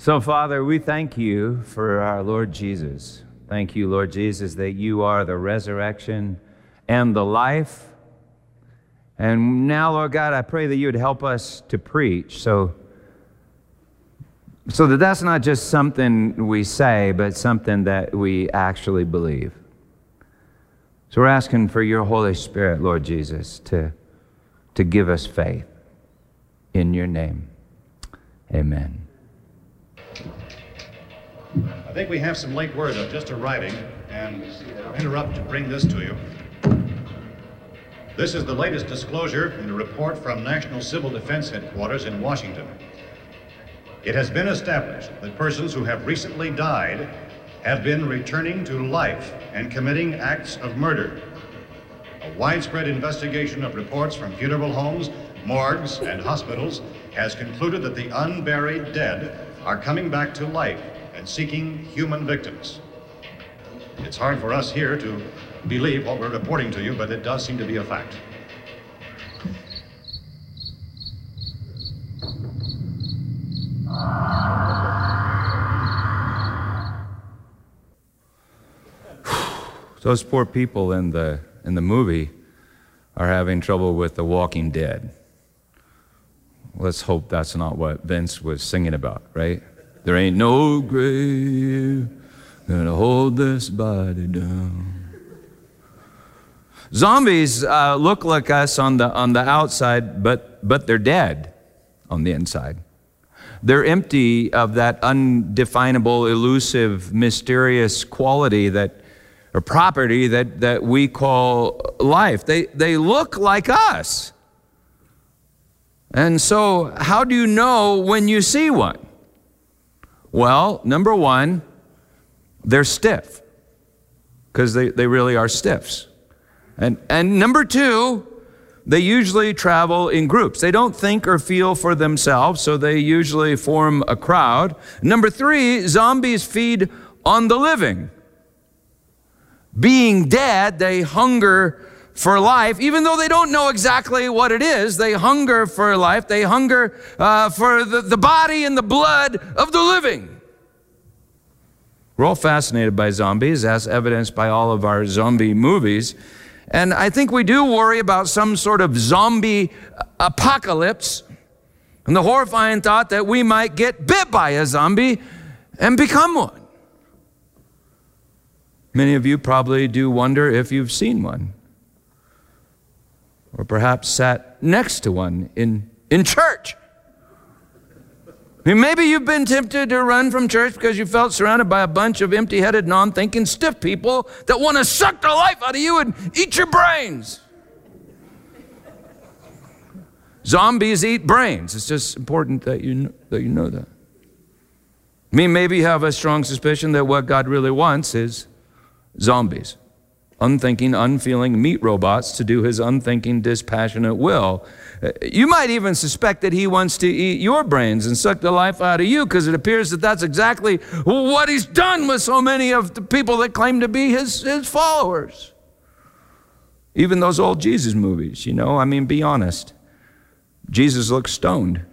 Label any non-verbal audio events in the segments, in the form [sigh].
So, Father, we thank you for our Lord Jesus. Thank you, Lord Jesus, that you are the resurrection and the life. And now, Lord God, I pray that you would help us to preach so, so that that's not just something we say, but something that we actually believe. So we're asking for your Holy Spirit, Lord Jesus, to, to give us faith in your name. Amen. I think we have some late word of just arriving, and I'll interrupt to bring this to you. This is the latest disclosure in a report from National Civil Defense Headquarters in Washington. It has been established that persons who have recently died have been returning to life and committing acts of murder. A widespread investigation of reports from funeral homes, morgues, and hospitals has concluded that the unburied dead are coming back to life seeking human victims. It's hard for us here to believe what we're reporting to you, but it does seem to be a fact. [sighs] Those poor people in the, in the movie are having trouble with The Walking Dead. Let's hope that's not what Vince was singing about, right? There ain't no grave gonna hold this body down. Zombies uh, look like us on the, on the outside, but, but they're dead on the inside. They're empty of that undefinable, elusive, mysterious quality that, or property that, that we call life. They, they look like us. And so, how do you know when you see one? Well, number one, they're stiff, because they, they really are stiffs. And, and number two, they usually travel in groups. They don't think or feel for themselves, so they usually form a crowd. Number three, zombies feed on the living. Being dead, they hunger for life, even though they don't know exactly what it is. They hunger for life. They hunger uh, for the, the body and the blood of the living. We're all fascinated by zombies, as evidenced by all of our zombie movies. And I think we do worry about some sort of zombie apocalypse and the horrifying thought that we might get bit by a zombie and become one. Many of you probably do wonder if you've seen one or perhaps sat next to one in, in church. I mean, maybe you've been tempted to run from church because you felt surrounded by a bunch of empty headed, non thinking, stiff people that want to suck the life out of you and eat your brains. Zombies eat brains. It's just important that you, know, that you know that. I mean, maybe you have a strong suspicion that what God really wants is zombies unthinking, unfeeling meat robots to do his unthinking, dispassionate will. Uh, you might even suspect that he wants to eat your brains and suck the life out of you because it appears that that's exactly what he's done with so many of the people that claim to be his, his followers. Even those old Jesus movies, you know, I mean, be honest. Jesus looks stoned.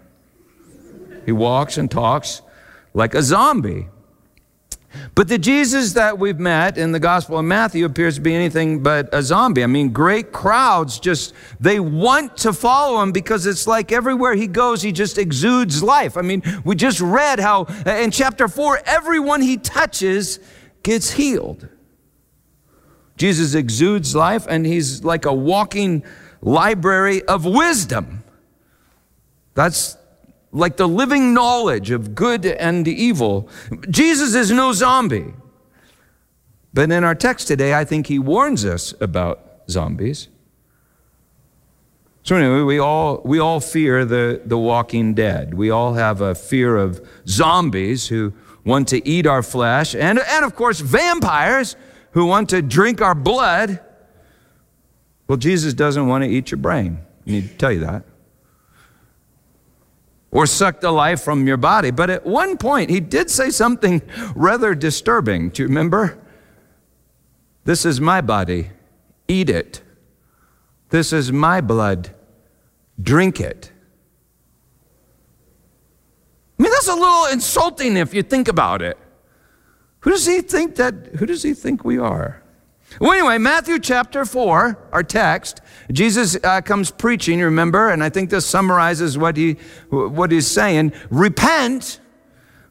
He walks and talks like a zombie. But the Jesus that we've met in the Gospel of Matthew appears to be anything but a zombie. I mean, great crowds just, they want to follow him because it's like everywhere he goes, he just exudes life. I mean, we just read how uh, in chapter 4, everyone he touches gets healed. Jesus exudes life and he's like a walking library of wisdom. That's like the living knowledge of good and evil. Jesus is no zombie. But in our text today, I think he warns us about zombies. So anyway, we all, we all fear the, the walking dead. We all have a fear of zombies who want to eat our flesh, and, and of course, vampires who want to drink our blood. Well, Jesus doesn't want to eat your brain. I need to tell you that or suck the life from your body. But at one point, he did say something rather disturbing. Do you remember? This is my body, eat it. This is my blood, drink it. I mean, that's a little insulting if you think about it. Who does he think that, who does he think we are? Well, anyway, Matthew chapter 4, our text, Jesus uh, comes preaching, remember, and I think this summarizes what, he, what he's saying. Repent,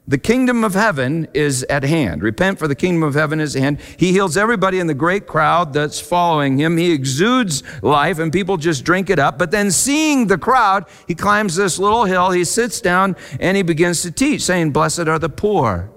the kingdom of heaven is at hand. Repent, for the kingdom of heaven is at hand. He heals everybody in the great crowd that's following him. He exudes life, and people just drink it up. But then, seeing the crowd, he climbs this little hill, he sits down, and he begins to teach, saying, Blessed are the poor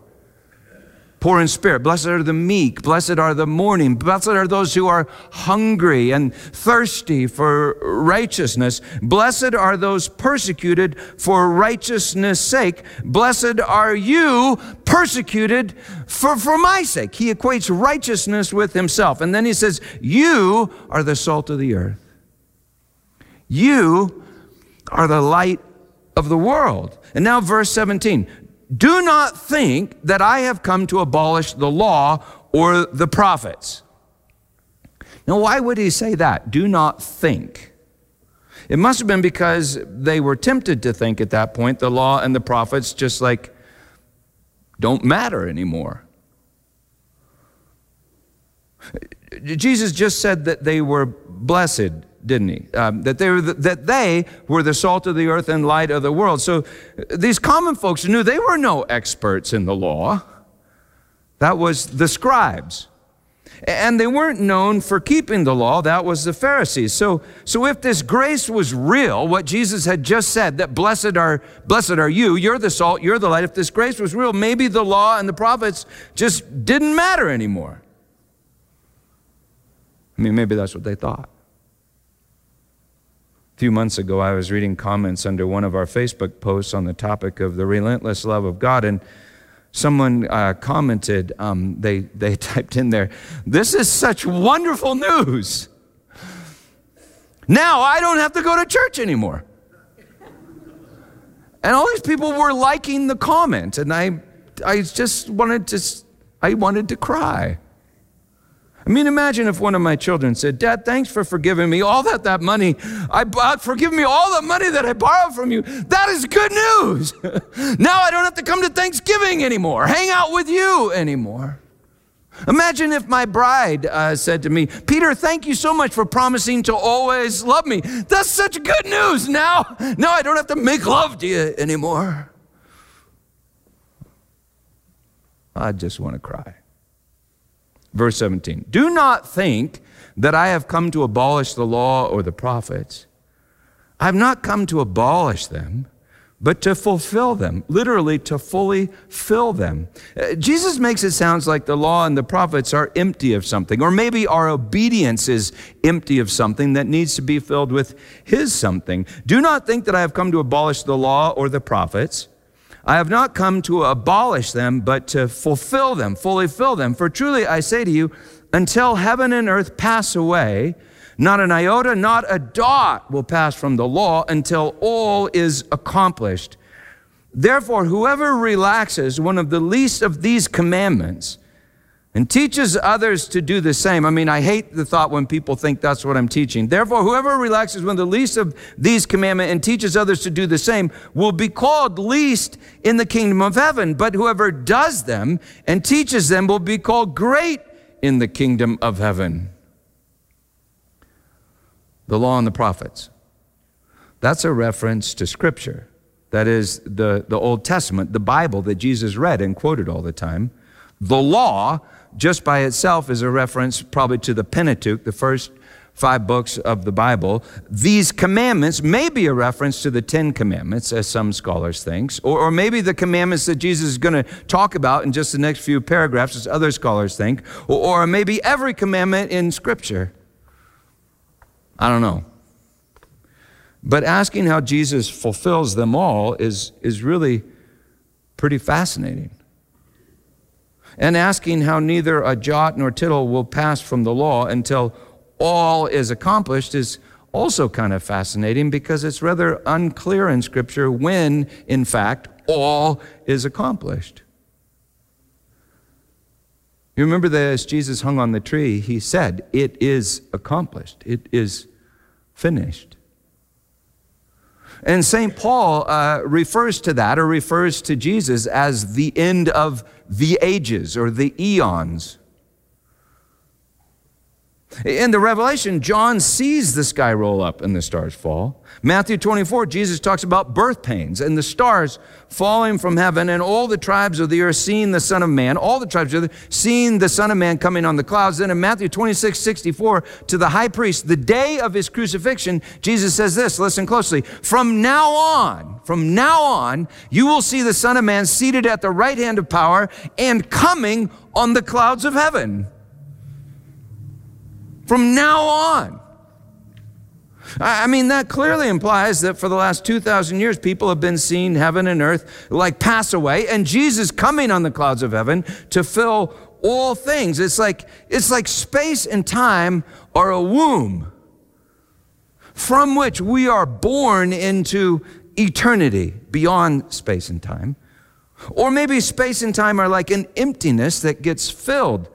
poor in spirit. Blessed are the meek. Blessed are the mourning. Blessed are those who are hungry and thirsty for righteousness. Blessed are those persecuted for righteousness' sake. Blessed are you persecuted for, for my sake. He equates righteousness with himself. And then he says, You are the salt of the earth. You are the light of the world. And now, verse 17 do not think that I have come to abolish the law or the prophets. Now, why would he say that? Do not think. It must have been because they were tempted to think at that point the law and the prophets just like don't matter anymore. Jesus just said that they were blessed didn't he? Um, that, they were the, that they were the salt of the earth and light of the world. So these common folks knew they were no experts in the law. That was the scribes. And they weren't known for keeping the law. That was the Pharisees. So, so if this grace was real, what Jesus had just said, that blessed are, blessed are you, you're the salt, you're the light. If this grace was real, maybe the law and the prophets just didn't matter anymore. I mean, maybe that's what they thought. A few months ago, I was reading comments under one of our Facebook posts on the topic of the relentless love of God, and someone uh, commented, um, they, they [laughs] typed in there, This is such wonderful news. Now I don't have to go to church anymore. And all these people were liking the comment, and I, I just wanted to, I wanted to cry. I mean, imagine if one of my children said, Dad, thanks for forgiving me all that, that money. I bought, forgive me all the money that I borrowed from you. That is good news. [laughs] now I don't have to come to Thanksgiving anymore, hang out with you anymore. Imagine if my bride uh, said to me, Peter, thank you so much for promising to always love me. That's such good news. Now, now I don't have to make love to you anymore. I just want to cry. Verse 17 Do not think that I have come to abolish the law or the prophets. I have not come to abolish them, but to fulfill them, literally to fully fill them. Uh, Jesus makes it sound like the law and the prophets are empty of something, or maybe our obedience is empty of something that needs to be filled with His something. Do not think that I have come to abolish the law or the prophets. I have not come to abolish them, but to fulfill them, fully fill them. For truly I say to you, until heaven and earth pass away, not an iota, not a dot will pass from the law until all is accomplished. Therefore, whoever relaxes one of the least of these commandments, and teaches others to do the same. I mean, I hate the thought when people think that's what I'm teaching. Therefore, whoever relaxes of the least of these commandments and teaches others to do the same will be called least in the kingdom of heaven. But whoever does them and teaches them will be called great in the kingdom of heaven. The law and the prophets. That's a reference to Scripture. That is the, the Old Testament, the Bible that Jesus read and quoted all the time. The law just by itself is a reference probably to the Pentateuch, the first five books of the Bible. These commandments may be a reference to the Ten Commandments, as some scholars think, or, or maybe the commandments that Jesus is going to talk about in just the next few paragraphs, as other scholars think, or, or maybe every commandment in Scripture. I don't know. But asking how Jesus fulfills them all is, is really pretty fascinating and asking how neither a jot nor tittle will pass from the law until all is accomplished is also kind of fascinating because it's rather unclear in Scripture when, in fact, all is accomplished. You remember that as Jesus hung on the tree, he said, It is accomplished, it is finished. And St. Paul uh, refers to that or refers to Jesus as the end of the ages or the eons. In the Revelation, John sees the sky roll up and the stars fall. Matthew 24, Jesus talks about birth pains and the stars falling from heaven, and all the tribes of the earth seeing the Son of Man, all the tribes of the earth seeing the Son of Man coming on the clouds. Then in Matthew 26, 64, to the high priest, the day of his crucifixion, Jesus says this listen closely. From now on, from now on, you will see the Son of Man seated at the right hand of power and coming on the clouds of heaven from now on. I mean, that clearly implies that for the last 2,000 years, people have been seeing heaven and earth like pass away, and Jesus coming on the clouds of heaven to fill all things. It's like, it's like space and time are a womb from which we are born into eternity beyond space and time. Or maybe space and time are like an emptiness that gets filled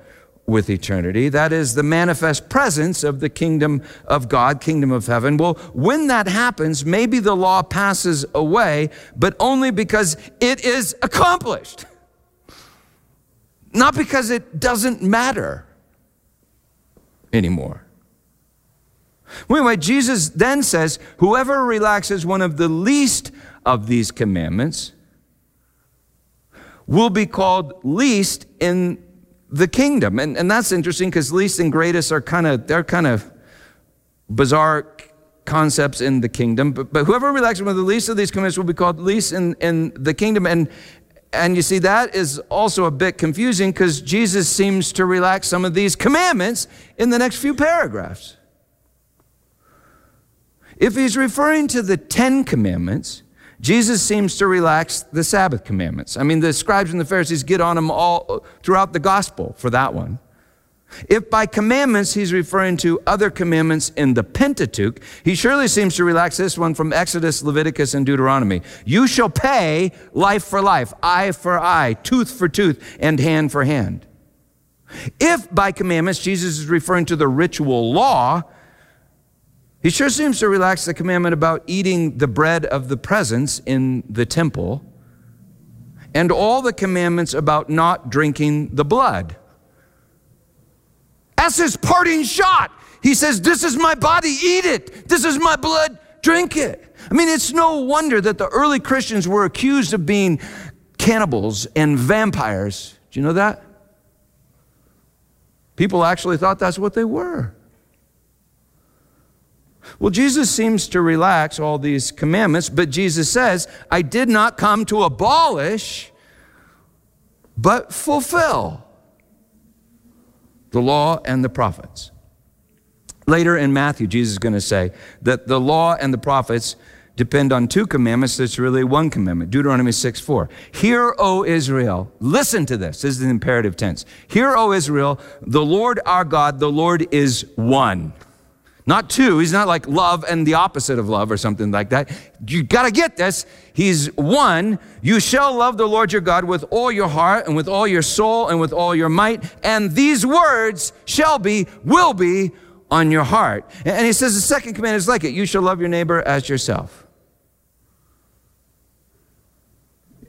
with eternity. That is the manifest presence of the kingdom of God, kingdom of heaven. Well, when that happens, maybe the law passes away, but only because it is accomplished. Not because it doesn't matter anymore. Anyway, Jesus then says, Whoever relaxes one of the least of these commandments will be called least in the kingdom. And, and that's interesting because least and greatest are kind of, they're kind of bizarre concepts in the kingdom. But, but whoever relaxes with the least of these commandments will be called least in, in the kingdom. And, and you see, that is also a bit confusing because Jesus seems to relax some of these commandments in the next few paragraphs. If he's referring to the Ten Commandments, Jesus seems to relax the Sabbath commandments. I mean, the scribes and the Pharisees get on him all throughout the gospel for that one. If by commandments he's referring to other commandments in the Pentateuch, he surely seems to relax this one from Exodus, Leviticus, and Deuteronomy. You shall pay life for life, eye for eye, tooth for tooth, and hand for hand. If by commandments Jesus is referring to the ritual law, he sure seems to relax the commandment about eating the bread of the presence in the temple and all the commandments about not drinking the blood. As his parting shot, he says, This is my body, eat it. This is my blood, drink it. I mean, it's no wonder that the early Christians were accused of being cannibals and vampires. Do you know that? People actually thought that's what they were. Well, Jesus seems to relax all these commandments, but Jesus says, I did not come to abolish, but fulfill the law and the prophets. Later in Matthew, Jesus is going to say that the law and the prophets depend on two commandments that's really one commandment deuteronomy 6 4 hear o israel listen to this this is the imperative tense. Hear o israel the lord our god the lord is one not two. He's not like love and the opposite of love or something like that. You got to get this. He's one. You shall love the Lord your God with all your heart and with all your soul and with all your might. And these words shall be, will be on your heart. And he says the second command is like it you shall love your neighbor as yourself.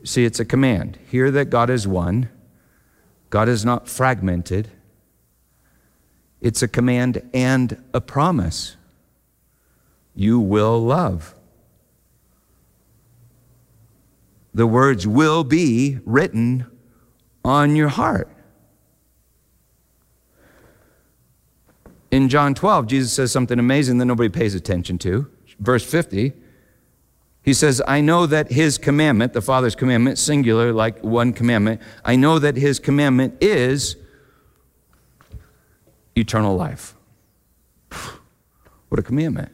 See, it's a command. Hear that God is one, God is not fragmented. It's a command and a promise. You will love. The words will be written on your heart. In John 12, Jesus says something amazing that nobody pays attention to. Verse 50, he says, I know that his commandment, the Father's commandment, singular, like one commandment, I know that his commandment is eternal life. What a commandment.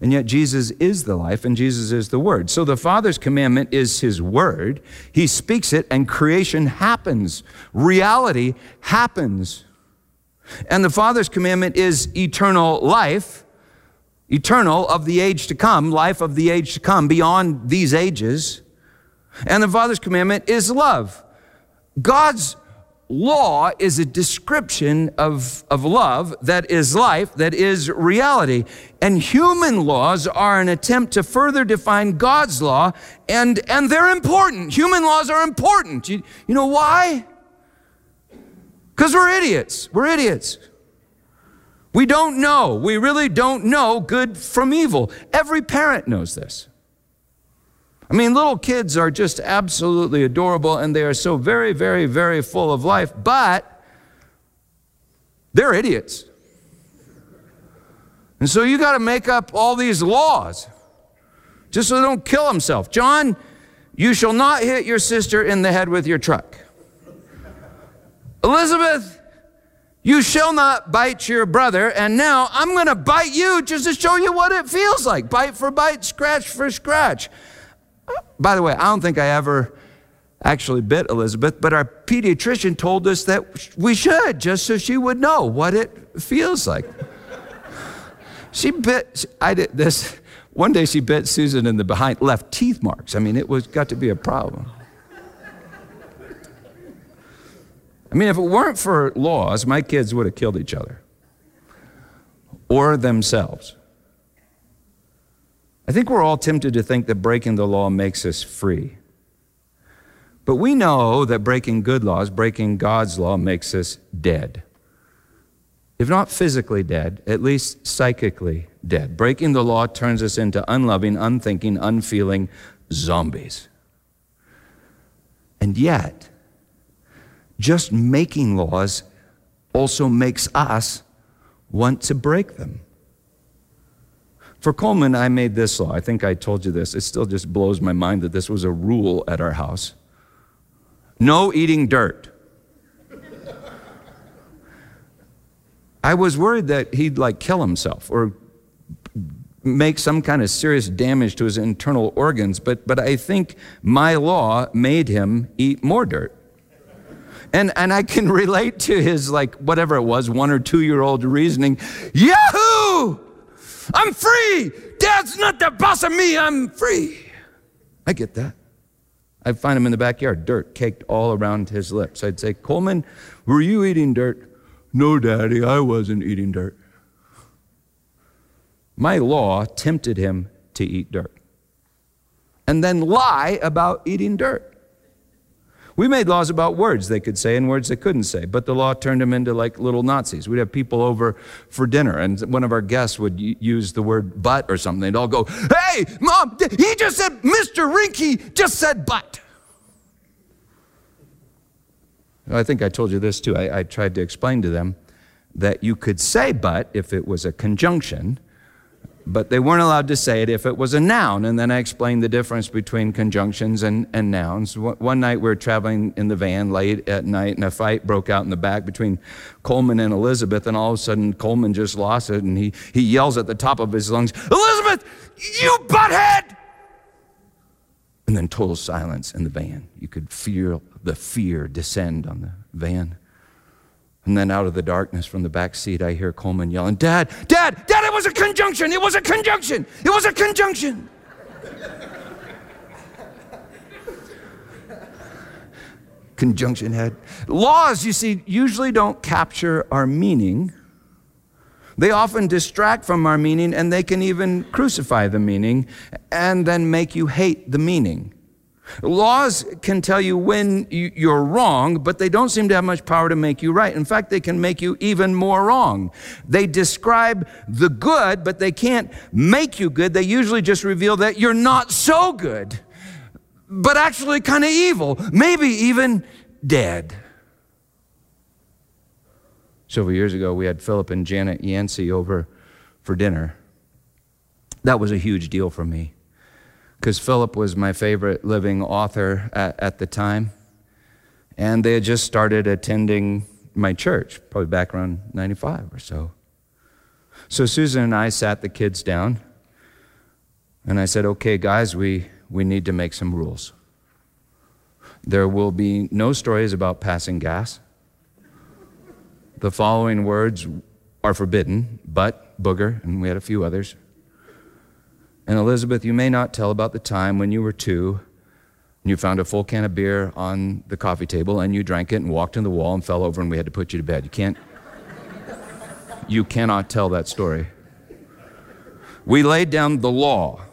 And yet, Jesus is the life and Jesus is the Word. So, the Father's commandment is His Word. He speaks it, and creation happens. Reality happens. And the Father's commandment is eternal life, eternal of the age to come, life of the age to come, beyond these ages. And the Father's commandment is love. God's law is a description of, of love that is life, that is reality. And human laws are an attempt to further define God's law, and, and they're important. Human laws are important. You, you know why? Because we're idiots. We're idiots. We don't know. We really don't know good from evil. Every parent knows this. I mean, little kids are just absolutely adorable and they are so very, very, very full of life, but they're idiots. And so you got to make up all these laws just so they don't kill themselves. John, you shall not hit your sister in the head with your truck. Elizabeth, you shall not bite your brother. And now I'm going to bite you just to show you what it feels like bite for bite, scratch for scratch. By the way, I don't think I ever actually bit Elizabeth, but our pediatrician told us that we should just so she would know what it feels like. [laughs] she bit, I did this, one day she bit Susan in the behind, left teeth marks. I mean, it was got to be a problem. I mean, if it weren't for laws, my kids would have killed each other or themselves. I think we're all tempted to think that breaking the law makes us free. But we know that breaking good laws, breaking God's law, makes us dead. If not physically dead, at least psychically dead. Breaking the law turns us into unloving, unthinking, unfeeling zombies. And yet, just making laws also makes us want to break them. For Coleman, I made this law. I think I told you this. It still just blows my mind that this was a rule at our house no eating dirt. I was worried that he'd like kill himself or make some kind of serious damage to his internal organs, but, but I think my law made him eat more dirt. And, and I can [laughs] relate to his, like, whatever it was, one or two year old reasoning Yahoo! I'm free. Dad's not the boss of me. I'm free. I get that. I'd find him in the backyard, dirt caked all around his lips. I'd say, Coleman, were you eating dirt? No, Daddy, I wasn't eating dirt. My law tempted him to eat dirt and then lie about eating dirt. We made laws about words they could say and words they couldn't say, but the law turned them into like little Nazis. We'd have people over for dinner, and one of our guests would use the word but or something. They'd all go, Hey, mom, he just said, Mr. Rinky just said but. I think I told you this too. I, I tried to explain to them that you could say but if it was a conjunction, but they weren't allowed to say it if it was a noun. And then I explained the difference between conjunctions and, and nouns. One night we were traveling in the van late at night, and a fight broke out in the back between Coleman and Elizabeth. And all of a sudden, Coleman just lost it, and he, he yells at the top of his lungs, Elizabeth, you butthead! And then total silence in the van. You could feel the fear descend on the van. And then out of the darkness from the back seat, I hear Coleman yelling, Dad, Dad, Dad, it was a conjunction. It was a conjunction. It was a conjunction. [laughs] conjunction head. Laws, you see, usually don't capture our meaning. They often distract from our meaning and they can even crucify the meaning and then make you hate the meaning. Laws can tell you when you're wrong, but they don't seem to have much power to make you right. In fact, they can make you even more wrong. They describe the good, but they can't make you good. They usually just reveal that you're not so good, but actually kind of evil, maybe even dead. Several years ago, we had Philip and Janet Yancey over for dinner. That was a huge deal for me because Philip was my favorite living author at, at, the time. And they had just started attending my church, probably back around 95 or so. So Susan and I sat the kids down, and I said, okay, guys, we, we need to make some rules. There will be no stories about passing gas. The following words are forbidden, but, booger, and we had a few others. And Elizabeth, you may not tell about the time when you were two and You found a full can of beer on the coffee table and you drank it and walked in the wall and fell over and we had to put you to bed. You can't, you cannot tell that story. We laid down the law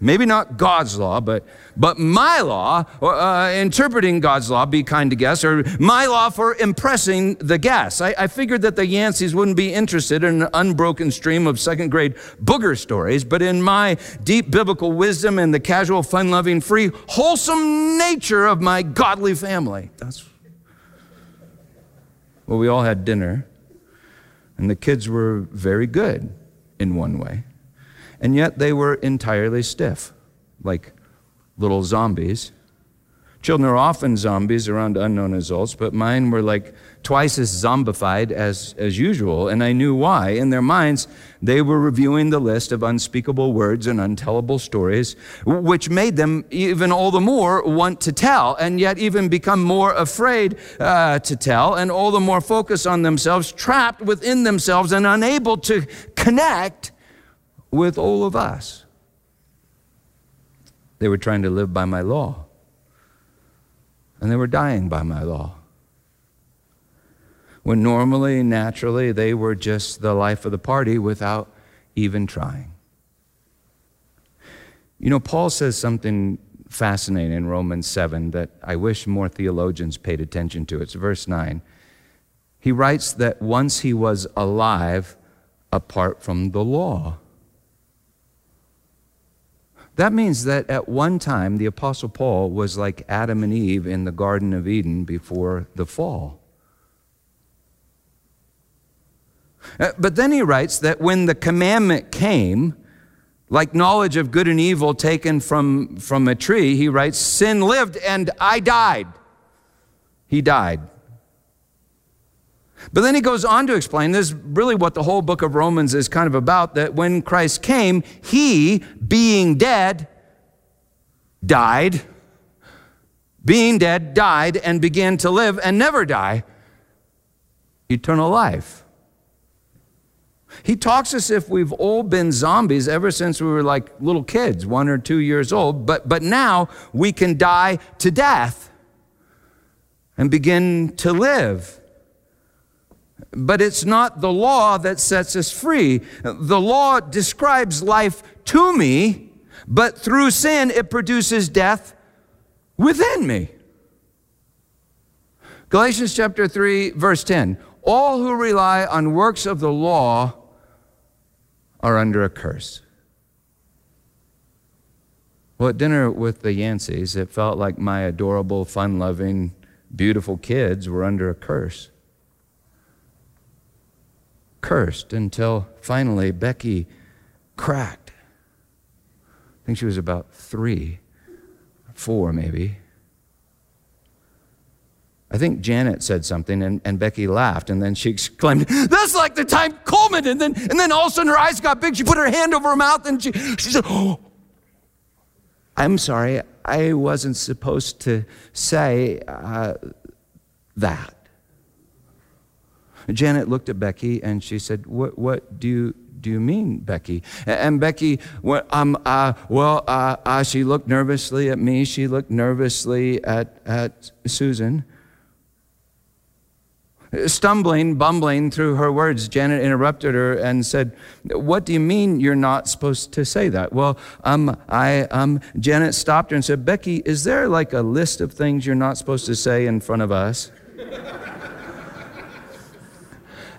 maybe not God's law, but, but my law, uh, interpreting God's law, be kind to guests, or my law for impressing the guests. I, I figured that the Yanceys wouldn't be interested in an unbroken stream of second grade booger stories, but in my deep biblical wisdom and the casual, fun loving, free, wholesome nature of my godly family. That's well, we all had dinner, and the kids were very good in one way and yet they were entirely stiff, like little zombies. Children are often zombies around unknown results, but mine were like twice as zombified as, as usual, and I knew why. In their minds, they were reviewing the list of unspeakable words and untellable stories, which made them even all the more want to tell, and yet even become more afraid uh, to tell, and all the more focus on themselves, trapped within themselves, and unable to connect with all of us. They were trying to live by my law, and they were dying by my law. When normally, naturally, they were just the life of the party without even trying. You know, Paul says something fascinating in Romans 7 that I wish more theologians paid attention to. It's verse 9. He writes that once he was alive apart from the law. That means that at one time, the Apostle Paul was like Adam and Eve in the Garden of Eden before the fall. Uh, but then he writes that when the commandment came, like knowledge of good and evil taken from, from a tree, he writes, Sin lived and I died. He died. But then he goes on to explain this is really what the whole book of Romans is kind of about that when Christ came, he, being dead, died, being dead, died, and began to live and never die eternal life. He talks as if we've all been zombies ever since we were like little kids, one or two years old, but, but now we can die to death and begin to live. But it's not the law that sets us free. The law describes life to me, but through sin, it produces death within me. Galatians chapter 3, verse 10 All who rely on works of the law are under a curse. Well, at dinner with the Yanceys, it felt like my adorable, fun loving, beautiful kids were under a curse cursed until finally Becky cracked. I think she was about three, four maybe. I think Janet said something and, and Becky laughed and then she exclaimed, That's like the time Coleman. And then, and then all of a sudden her eyes got big. She put her hand over her mouth and she, she said, Oh, I'm sorry. I wasn't supposed to say uh, that. Janet looked at Becky and she said, What, what do you do you mean, Becky? And Becky, well, um, uh, well uh, uh, she looked nervously at me. She looked nervously at, at Susan. Stumbling, bumbling through her words, Janet interrupted her and said, What do you mean you're not supposed to say that? Well, um, I, um, Janet stopped her and said, Becky, is there like a list of things you're not supposed to say in front of us?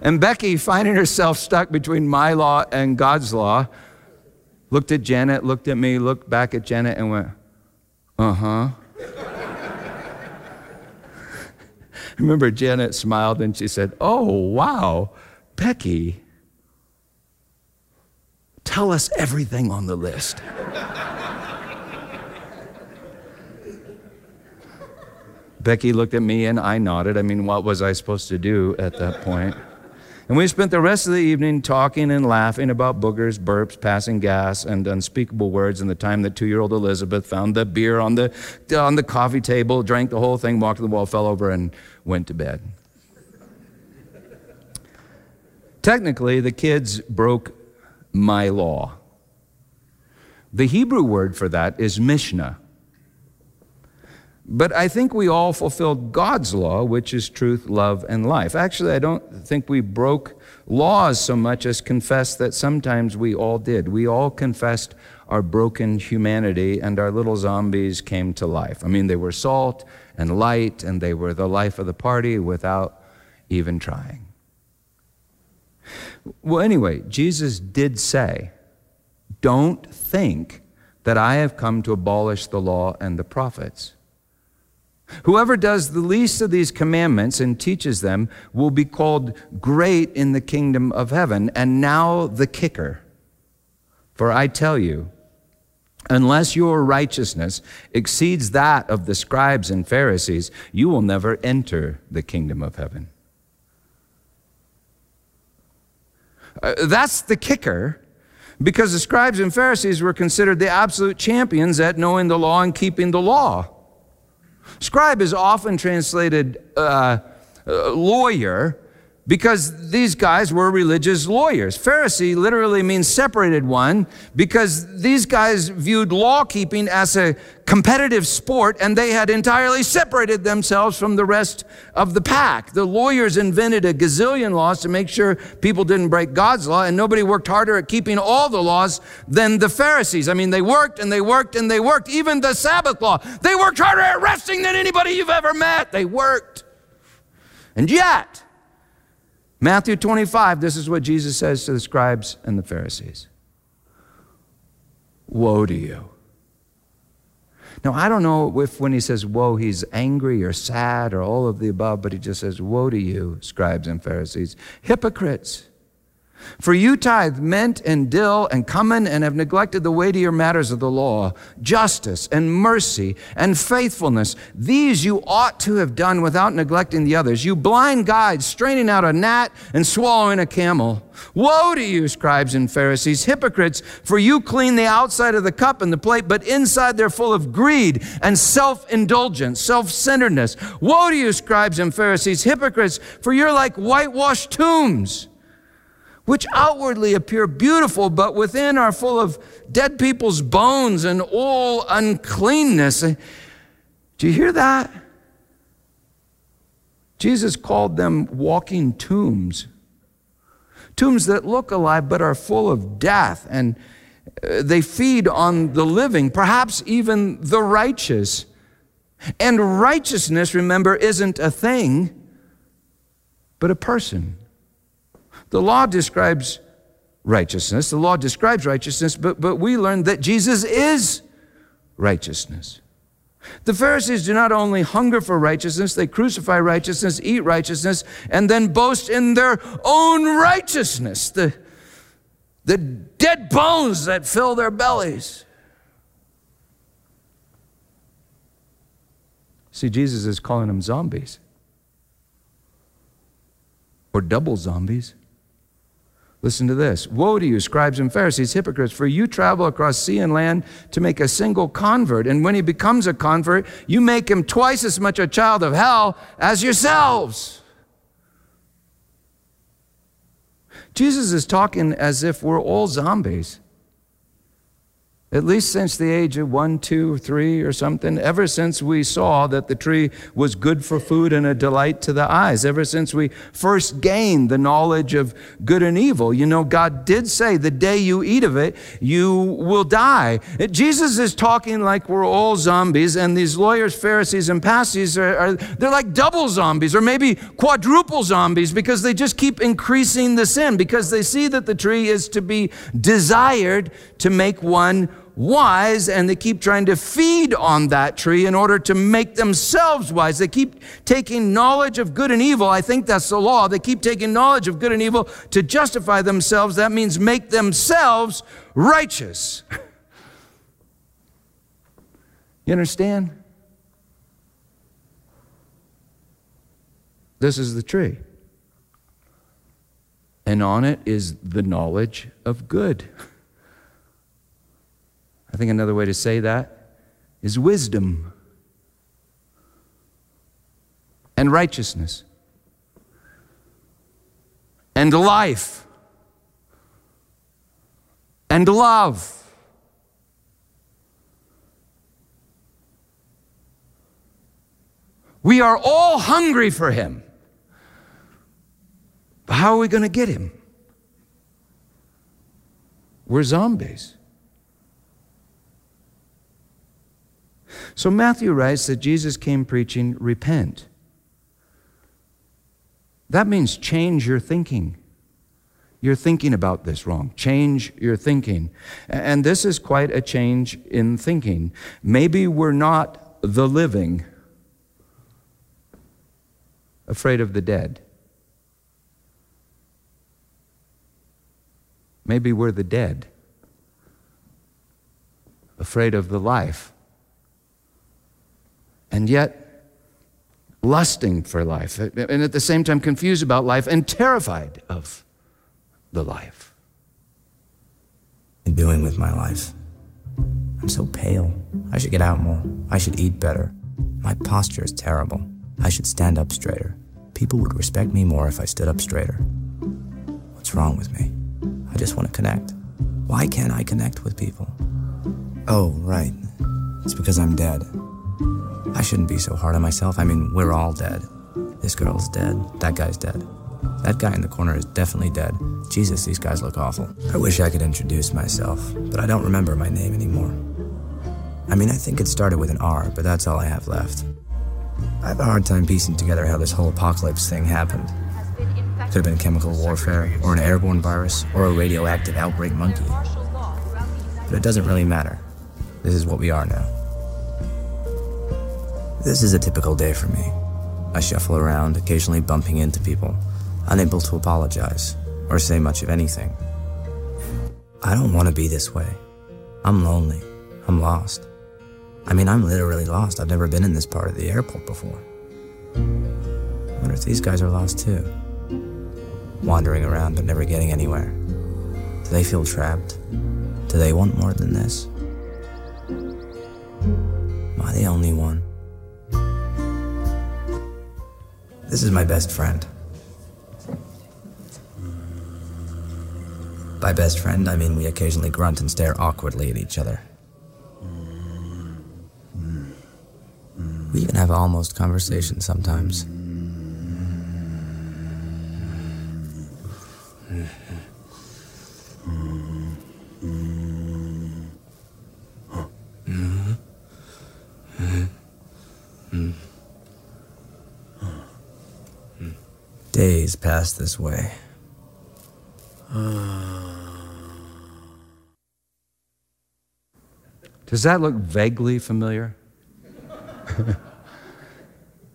And Becky, finding herself stuck between my law and God's law, looked at Janet, looked at me, looked back at Janet, and went, uh huh. [laughs] remember Janet smiled and she said, Oh, wow, Becky, tell us everything on the list. [laughs] Becky looked at me and I nodded. I mean, what was I supposed to do at that point? And we spent the rest of the evening talking and laughing about boogers, burps, passing gas, and unspeakable words, and the time that two year old Elizabeth found the beer on the, on the coffee table, drank the whole thing, walked to the wall, fell over, and went to bed. Technically, the kids broke my law. The Hebrew word for that is Mishnah. But I think we all fulfilled God's law, which is truth, love, and life. Actually, I don't think we broke laws so much as confessed that sometimes we all did. We all confessed our broken humanity, and our little zombies came to life. I mean, they were salt and light, and they were the life of the party without even trying. Well, anyway, Jesus did say, Don't think that I have come to abolish the law and the prophets. Whoever does the least of these commandments and teaches them will be called great in the kingdom of heaven. And now the kicker. For I tell you, unless your righteousness exceeds that of the scribes and Pharisees, you will never enter the kingdom of heaven. Uh, that's the kicker because the scribes and Pharisees were considered the absolute champions at knowing the law and keeping the law. Scribe is often translated uh, uh, lawyer because these guys were religious lawyers. Pharisee literally means separated one because these guys viewed law keeping as a competitive sport and they had entirely separated themselves from the rest of the pack. The lawyers invented a gazillion laws to make sure people didn't break God's law and nobody worked harder at keeping all the laws than the Pharisees. I mean, they worked and they worked and they worked. Even the Sabbath law, they worked harder at resting than anybody you've ever met. They worked. And yet, Matthew 25, this is what Jesus says to the scribes and the Pharisees Woe to you! Now, I don't know if when he says woe, he's angry or sad or all of the above, but he just says, Woe to you, scribes and Pharisees, hypocrites! For you tithe mint and dill and cumin and have neglected the weightier matters of the law, justice and mercy and faithfulness. These you ought to have done without neglecting the others. You blind guides, straining out a gnat and swallowing a camel. Woe to you, scribes and Pharisees, hypocrites, for you clean the outside of the cup and the plate, but inside they're full of greed and self indulgence, self centeredness. Woe to you, scribes and Pharisees, hypocrites, for you're like whitewashed tombs which outwardly appear beautiful, but within are full of dead people's bones and all uncleanness. Do you hear that? Jesus called them walking tombs. Tombs that look alive but are full of death, and uh, they feed on the living, perhaps even the righteous. And righteousness, remember, isn't a thing, but a person. The law describes righteousness. The law describes righteousness, but, but we learn that Jesus is righteousness. The Pharisees do not only hunger for righteousness, they crucify righteousness, eat righteousness, and then boast in their own righteousness, the, the dead bones that fill their bellies. See, Jesus is calling them zombies or double zombies. Listen to this Woe to you, scribes and Pharisees, hypocrites, for you travel across sea and land to make a single convert. And when he becomes a convert, you make him twice as much a child of hell as yourselves. Jesus is talking as if we're all zombies at least since the age of one, two, three, or something, ever since we saw that the tree was good for food and a delight to the eyes, ever since we first gained the knowledge of good and evil. You know, God did say, the day you eat of it, you will die. Jesus is talking like we're all zombies, and these lawyers, Pharisees, and Pharisees are, are they're like double zombies, or maybe quadruple zombies, because they just keep increasing the sin, because they see that the tree is to be desired to make one wise and they keep trying to feed on that tree in order to make themselves wise. They keep taking knowledge of good and evil. I think that's the law. They keep taking knowledge of good and evil to justify themselves. That means make themselves righteous. [laughs] you understand? This is the tree. And on it is the knowledge of good. [laughs] Think another way to say that is wisdom and righteousness and life and love. We are all hungry for him. But how are we going to get him? We're zombies. So Matthew writes that Jesus came preaching, repent. That means change your thinking. You're thinking about this wrong. Change your thinking. And this is quite a change in thinking. Maybe we're not the living afraid of the dead. Maybe we're the dead afraid of the life. And yet, lusting for life, and at the same time confused about life and terrified of the life. In doing with my life. I'm so pale. I should get out more. I should eat better. My posture is terrible. I should stand up straighter. People would respect me more if I stood up straighter. What's wrong with me? I just want to connect. Why can't I connect with people? Oh, right. It's because I'm dead. I shouldn't be so hard on myself. I mean, we're all dead. This girl's dead. That guy's dead. That guy in the corner is definitely dead. Jesus, these guys look awful. I wish I could introduce myself, but I don't remember my name anymore. I mean, I think it started with an R, but that's all I have left. I have a hard time piecing together how this whole apocalypse thing happened. Could have been chemical warfare, or an airborne virus, or a radioactive outbreak monkey. But it doesn't really matter. This is what we are now. This is a typical day for me. I shuffle around, occasionally bumping into people, unable to apologize or say much of anything. I don't want to be this way. I'm lonely. I'm lost. I mean, I'm literally lost. I've never been in this part of the airport before. I wonder if these guys are lost too. Wandering around but never getting anywhere. Do they feel trapped? Do they want more than this? Am I the only one? This is my best friend. By best friend, I mean we occasionally grunt and stare awkwardly at each other. We even have almost conversations sometimes. This way. Does that look vaguely familiar? [laughs]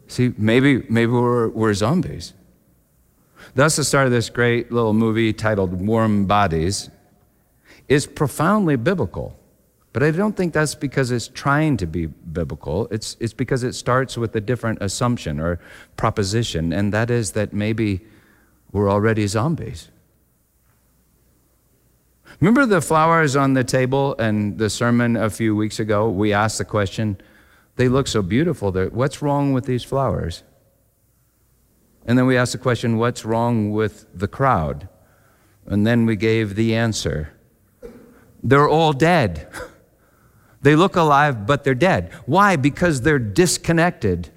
See, maybe, maybe we're, we're zombies. That's the start of this great little movie titled Warm Bodies. It's profoundly biblical, but I don't think that's because it's trying to be biblical. It's, it's because it starts with a different assumption or proposition, and that is that maybe we're already zombies. Remember the flowers on the table and the sermon a few weeks ago? We asked the question, they look so beautiful. What's wrong with these flowers? And then we asked the question, what's wrong with the crowd? And then we gave the answer. They're all dead. [laughs] they look alive, but they're dead. Why? Because they're disconnected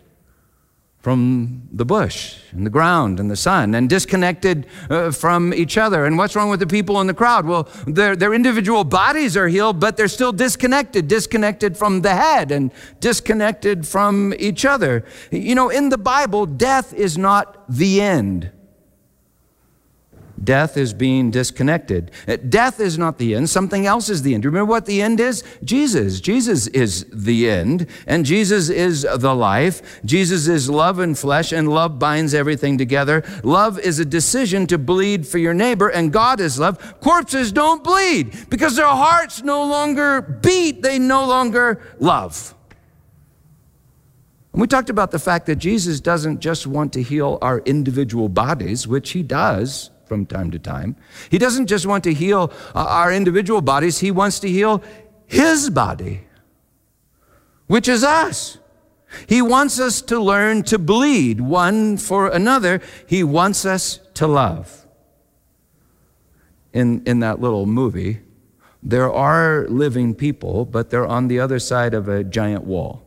from the bush and the ground and the sun and disconnected uh, from each other. And what's wrong with the people in the crowd? Well, their, their individual bodies are healed, but they're still disconnected, disconnected from the head and disconnected from each other. You know, in the Bible, death is not the end. Death is being disconnected. Uh, death is not the end. Something else is the end. Remember what the end is? Jesus. Jesus is the end, and Jesus is the life. Jesus is love and flesh, and love binds everything together. Love is a decision to bleed for your neighbor, and God is love. Corpses don't bleed because their hearts no longer beat, they no longer love. And we talked about the fact that Jesus doesn't just want to heal our individual bodies, which he does from time to time. He doesn't just want to heal uh, our individual bodies, He wants to heal His body, which is us. He wants us to learn to bleed one for another. He wants us to love. In, in that little movie, there are living people, but they're on the other side of a giant wall.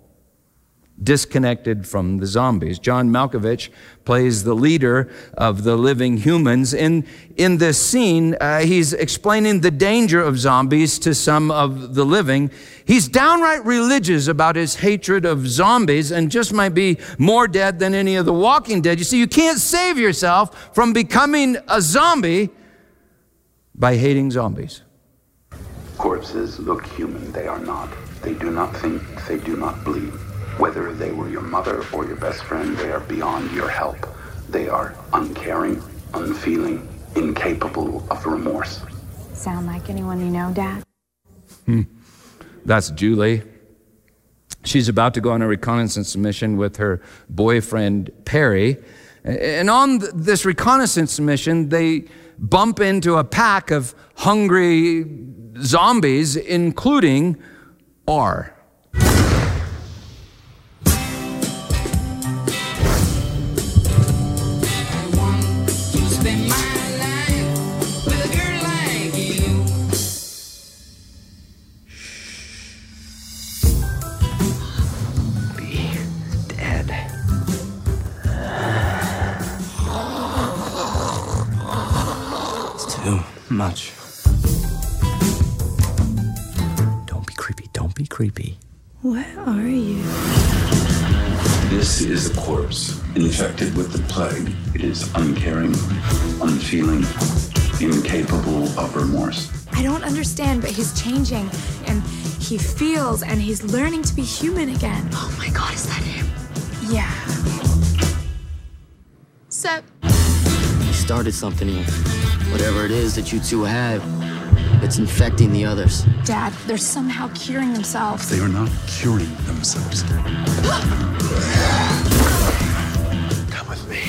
Disconnected from the zombies. John Malkovich plays the leader of the living humans. In, in this scene, uh, he's explaining the danger of zombies to some of the living. He's downright religious about his hatred of zombies and just might be more dead than any of the walking dead. You see, you can't save yourself from becoming a zombie by hating zombies. Corpses look human. They are not. They do not think. They do not bleed. Whether they were your mother or your best friend, they are beyond your help. They are uncaring, unfeeling, incapable of remorse. Sound like anyone you know, Dad? Hmm. That's Julie. She's about to go on a reconnaissance mission with her boyfriend, Perry. And on this reconnaissance mission, they bump into a pack of hungry zombies, including R. are you? This is a corpse infected with the plague. It is uncaring, unfeeling, incapable of remorse. I don't understand, but he's changing and he feels and he's learning to be human again. Oh my god, is that him? Yeah. Sup? He started something here. Whatever it is that you two have, it's infecting the others. Dad, they're somehow curing themselves. They are not curing themselves. Come with me.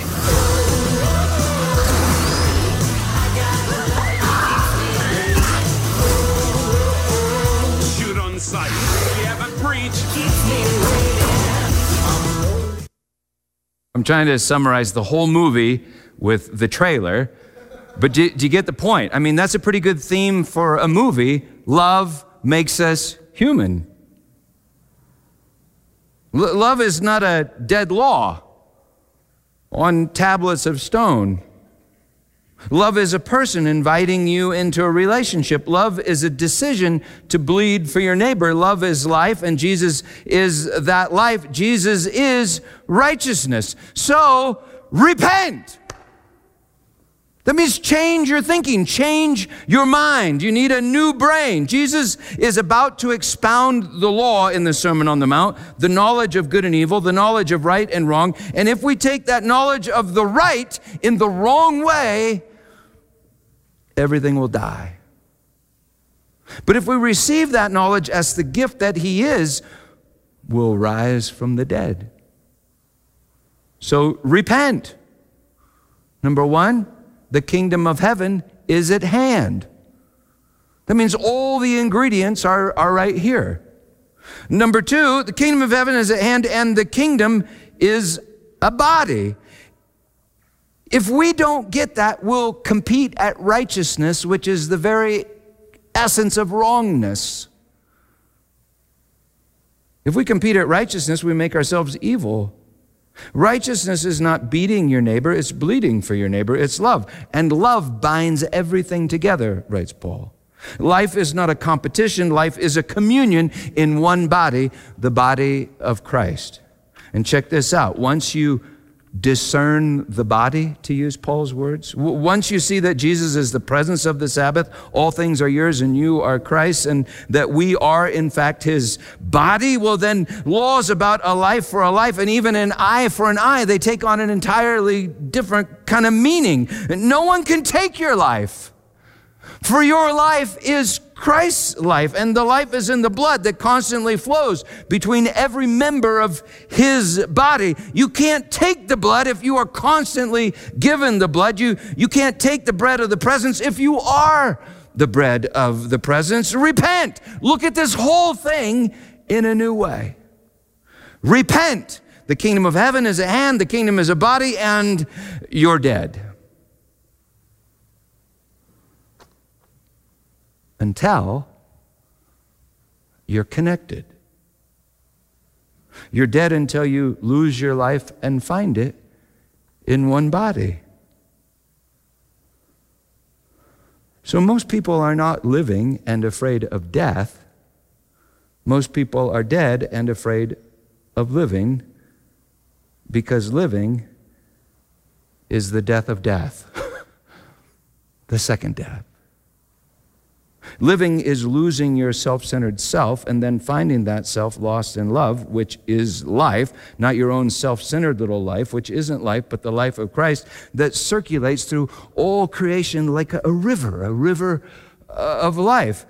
Shoot on sight. We have a breach. I'm trying to summarize the whole movie with the trailer. But do, do, you get the point? I mean, that's a pretty good theme for a movie. Love makes us human. L- love is not a dead law on tablets of stone. Love is a person inviting you into a relationship. Love is a decision to bleed for your neighbor. Love is life, and Jesus is that life. Jesus is righteousness. So repent. That means change your thinking, change your mind. You need a new brain. Jesus is about to expound the law in the Sermon on the Mount, the knowledge of good and evil, the knowledge of right and wrong. And if we take that knowledge of the right in the wrong way, everything will die. But if we receive that knowledge as the gift that He is, we'll rise from the dead. So repent. Number one, the kingdom of heaven is at hand. That means all the ingredients are, are right here. Number two, the kingdom of heaven is at hand, and the kingdom is a body. If we don't get that, we'll compete at righteousness, which is the very essence of wrongness. If we compete at righteousness, we make ourselves evil. Righteousness is not beating your neighbor, it's bleeding for your neighbor. It's love. And love binds everything together, writes Paul. Life is not a competition, life is a communion in one body, the body of Christ. And check this out. Once you discern the body, to use Paul's words. Once you see that Jesus is the presence of the Sabbath, all things are yours and you are Christ, and that we are, in fact, his body, well, then laws about a life for a life and even an eye for an eye, they take on an entirely different kind of meaning. No one can take your life. For your life is Christ's life, and the life is in the blood that constantly flows between every member of his body. You can't take the blood if you are constantly given the blood. You, you can't take the bread of the presence if you are the bread of the presence. Repent. Look at this whole thing in a new way. Repent. The kingdom of heaven is a hand, the kingdom is a body, and you're dead. Until you're connected. You're dead until you lose your life and find it in one body. So, most people are not living and afraid of death. Most people are dead and afraid of living because living is the death of death, [laughs] the second death. Living is losing your self centered self and then finding that self lost in love, which is life, not your own self centered little life, which isn't life, but the life of Christ that circulates through all creation like a, river, a river uh, of life.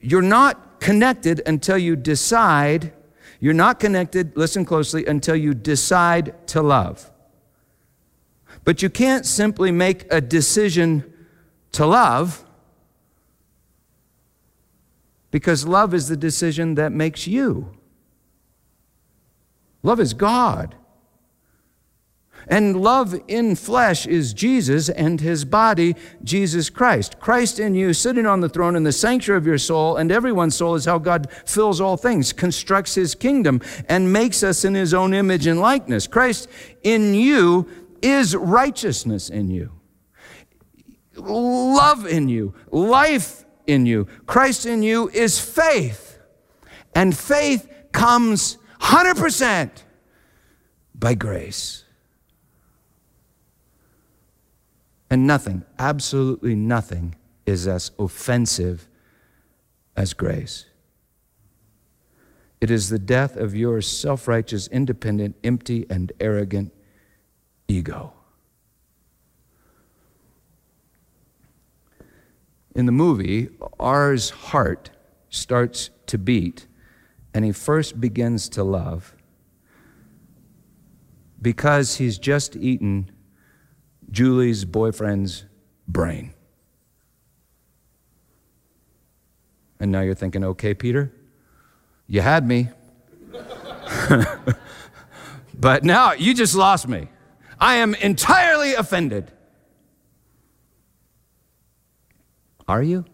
You're not connected until you decide, you're not connected, listen closely, until you decide to love. But you can't simply make a decision to love because love is the decision that makes you. Love is God. And love in flesh is Jesus and his body, Jesus Christ. Christ in you, sitting on the throne in the sanctuary of your soul, and everyone's soul is how God fills all things, constructs his kingdom, and makes us in his own image and likeness. Christ in you is righteousness in you, love in you, life in you. Christ in you is faith. And faith comes 100% by grace. And nothing, absolutely nothing, is as offensive as grace. It is the death of your self righteous, independent, empty, and arrogant ego. In the movie, R's heart starts to beat, and he first begins to love because he's just eaten Julie's boyfriend's brain. And now you're thinking, okay, Peter, you had me. [laughs] but now you just lost me. I am entirely offended. Are you?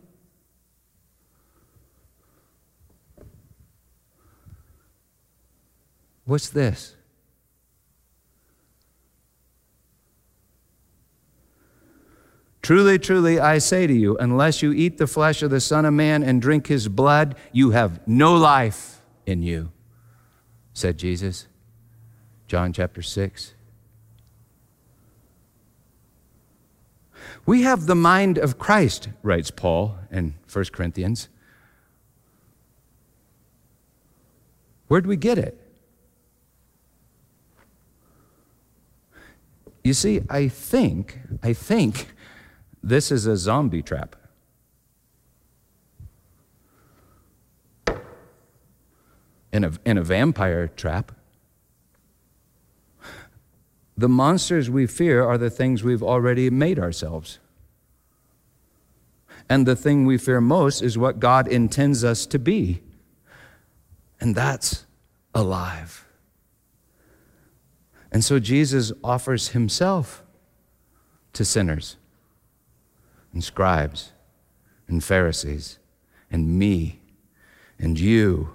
What's this? Truly, truly, I say to you, unless you eat the flesh of the Son of Man and drink his blood, you have no life in you, said Jesus. John chapter 6. We have the mind of Christ, writes Paul in 1 Corinthians. Where'd we get it? You see, I think, I think this is a zombie trap. In a, in a vampire trap. The monsters we fear are the things we've already made ourselves. And the thing we fear most is what God intends us to be. And that's alive. And so Jesus offers himself to sinners and scribes and Pharisees and me and you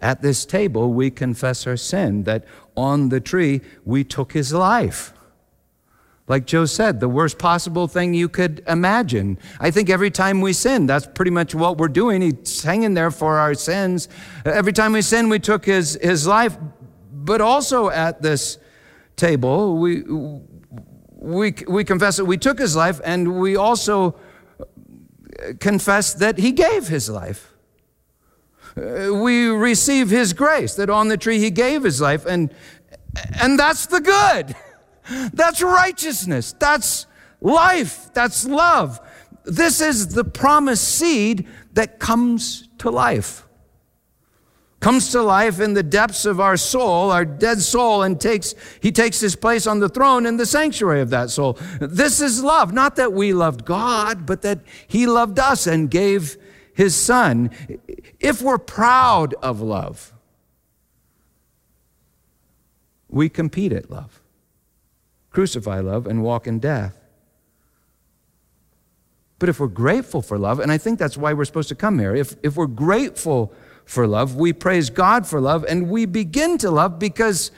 at this table, we confess our sin, that on the tree we took his life. Like Joe said, the worst possible thing you could imagine. I think every time we sin, that's pretty much what we're doing. He's hanging there for our sins. Every time we sin, we took his, his life. But also at this table, we, we, we confess that we took his life, and we also confess that he gave his life. Uh, we receive his grace, that on the tree he gave his life, and, and that's the good. [laughs] That's righteousness. That's life. That's love. This is the promised seed that comes to life. Comes to life in the depths of our soul, our dead soul, and takes, he takes his place on the throne in the sanctuary of that soul. This is love. Not that we loved God, but that he loved us and gave his son, if we're proud of love, we compete at love, crucify love, and walk in death. But if we're grateful for love, and I think that's why we're supposed to come here, if, if we're grateful for love. We praise God for love, and we begin to love because,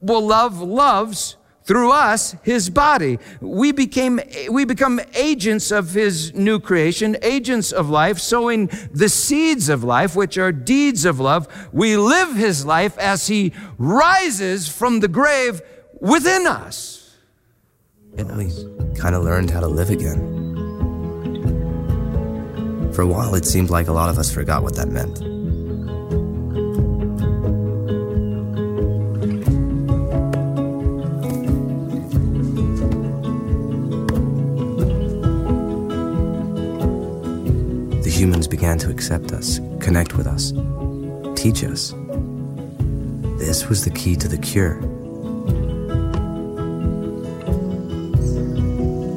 well, love loves through us his body we became we become agents of his new creation agents of life sowing the seeds of life which are deeds of love we live his life as he rises from the grave within us And we kind of learned how to live again. For a while, it seemed like a lot of us forgot what that meant. Humans began to accept us, connect with us, teach us. This was the key to the cure.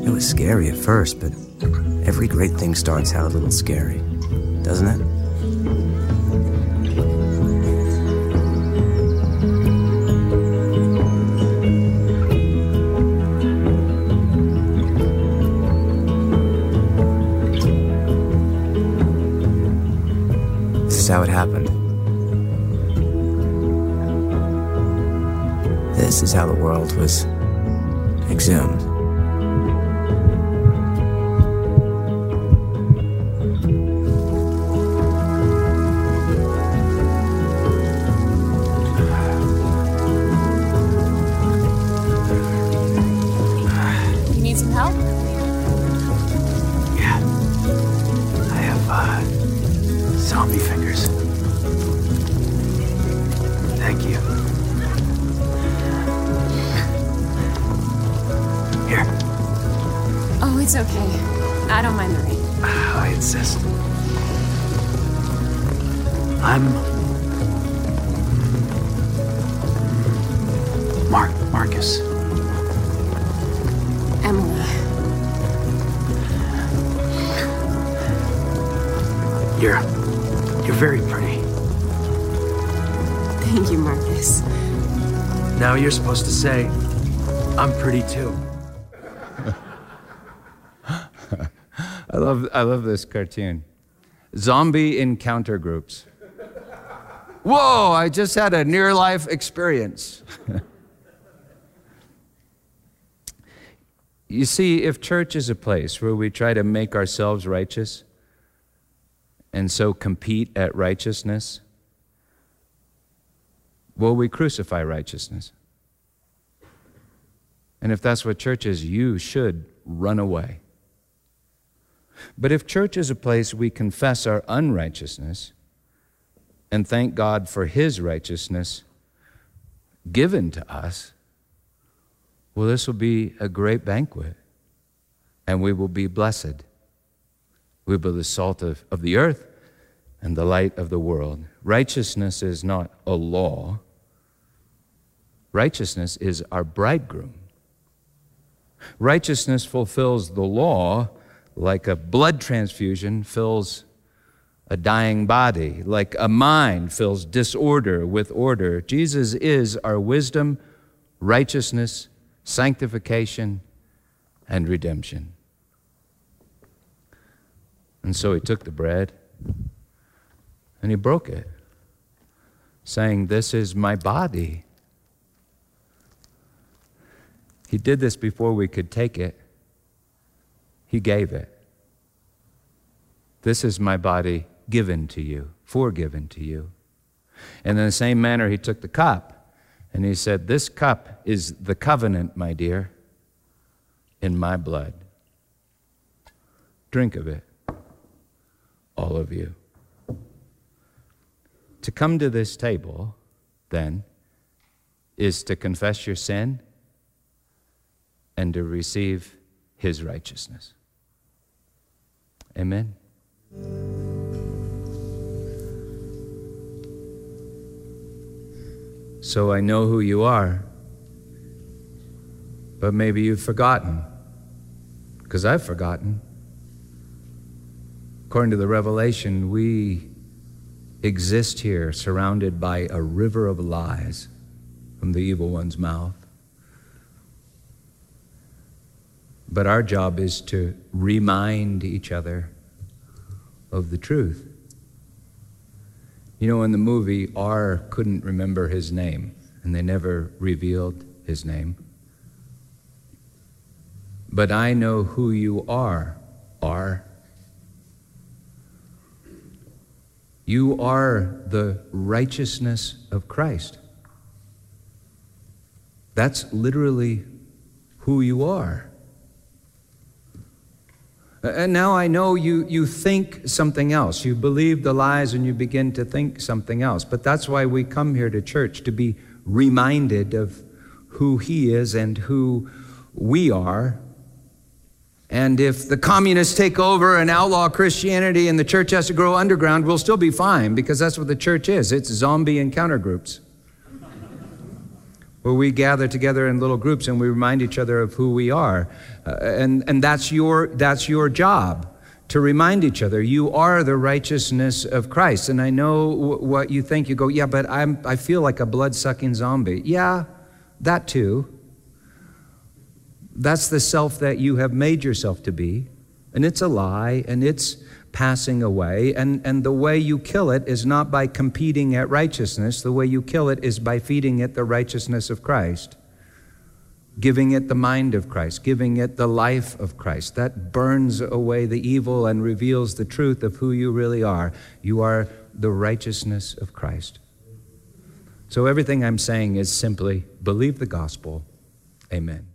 It was scary at first, but every great thing starts out a little scary, doesn't it? How it happened. This is how the world was exhumed. It's okay. I don't mind the rain. Ah, I insist. I'm. Mark, Marcus. Emily. You're. You're very pretty. Thank you, Marcus. Now you're supposed to say, I'm pretty too. Love, I love this cartoon. Zombie encounter groups. Whoa, I just had a near life experience. [laughs] you see, if church is a place where we try to make ourselves righteous and so compete at righteousness, well, we crucify righteousness. And if that's what church is, you should run away. But if church is a place we confess our unrighteousness and thank God for His righteousness given to us, well, this will be a great banquet and we will be blessed. We will be the salt of, of the earth and the light of the world. Righteousness is not a law, righteousness is our bridegroom. Righteousness fulfills the law like a blood transfusion fills a dying body, like a mind fills disorder with order. Jesus is our wisdom, righteousness, sanctification, and redemption. And so he took the bread and he broke it, saying, This is my body. He did this before we could take it. He gave it. This is my body given to you, forgiven to you. And in the same manner, he took the cup and he said, This cup is the covenant, my dear, in my blood. Drink of it, all of you. To come to this table, then, is to confess your sin and to receive his righteousness. Amen. So I know who you are, but maybe you've forgotten, because I've forgotten. According to the Revelation, we exist here surrounded by a river of lies from the evil one's mouth. But our job is to remind each other of the truth. You know, in the movie, R couldn't remember his name, and they never revealed his name. But I know who you are, R. You are the righteousness of Christ. That's literally who you are. And now I know you, you think something else. You believe the lies and you begin to think something else. But that's why we come here to church, to be reminded of who He is and who we are. And if the communists take over and outlaw Christianity and the church has to grow underground, we'll still be fine because that's what the church is it's zombie encounter groups where we gather together in little groups and we remind each other of who we are. Uh, and and that's, your, that's your job to remind each other you are the righteousness of Christ. And I know w- what you think. You go, yeah, but I'm, I feel like a blood sucking zombie. Yeah, that too. That's the self that you have made yourself to be. And it's a lie, and it's passing away. And, and the way you kill it is not by competing at righteousness, the way you kill it is by feeding it the righteousness of Christ, giving it the mind of Christ, giving it the life of Christ. That burns away the evil and reveals the truth of who you really are. You are the righteousness of Christ. So everything I'm saying is simply believe the gospel. Amen.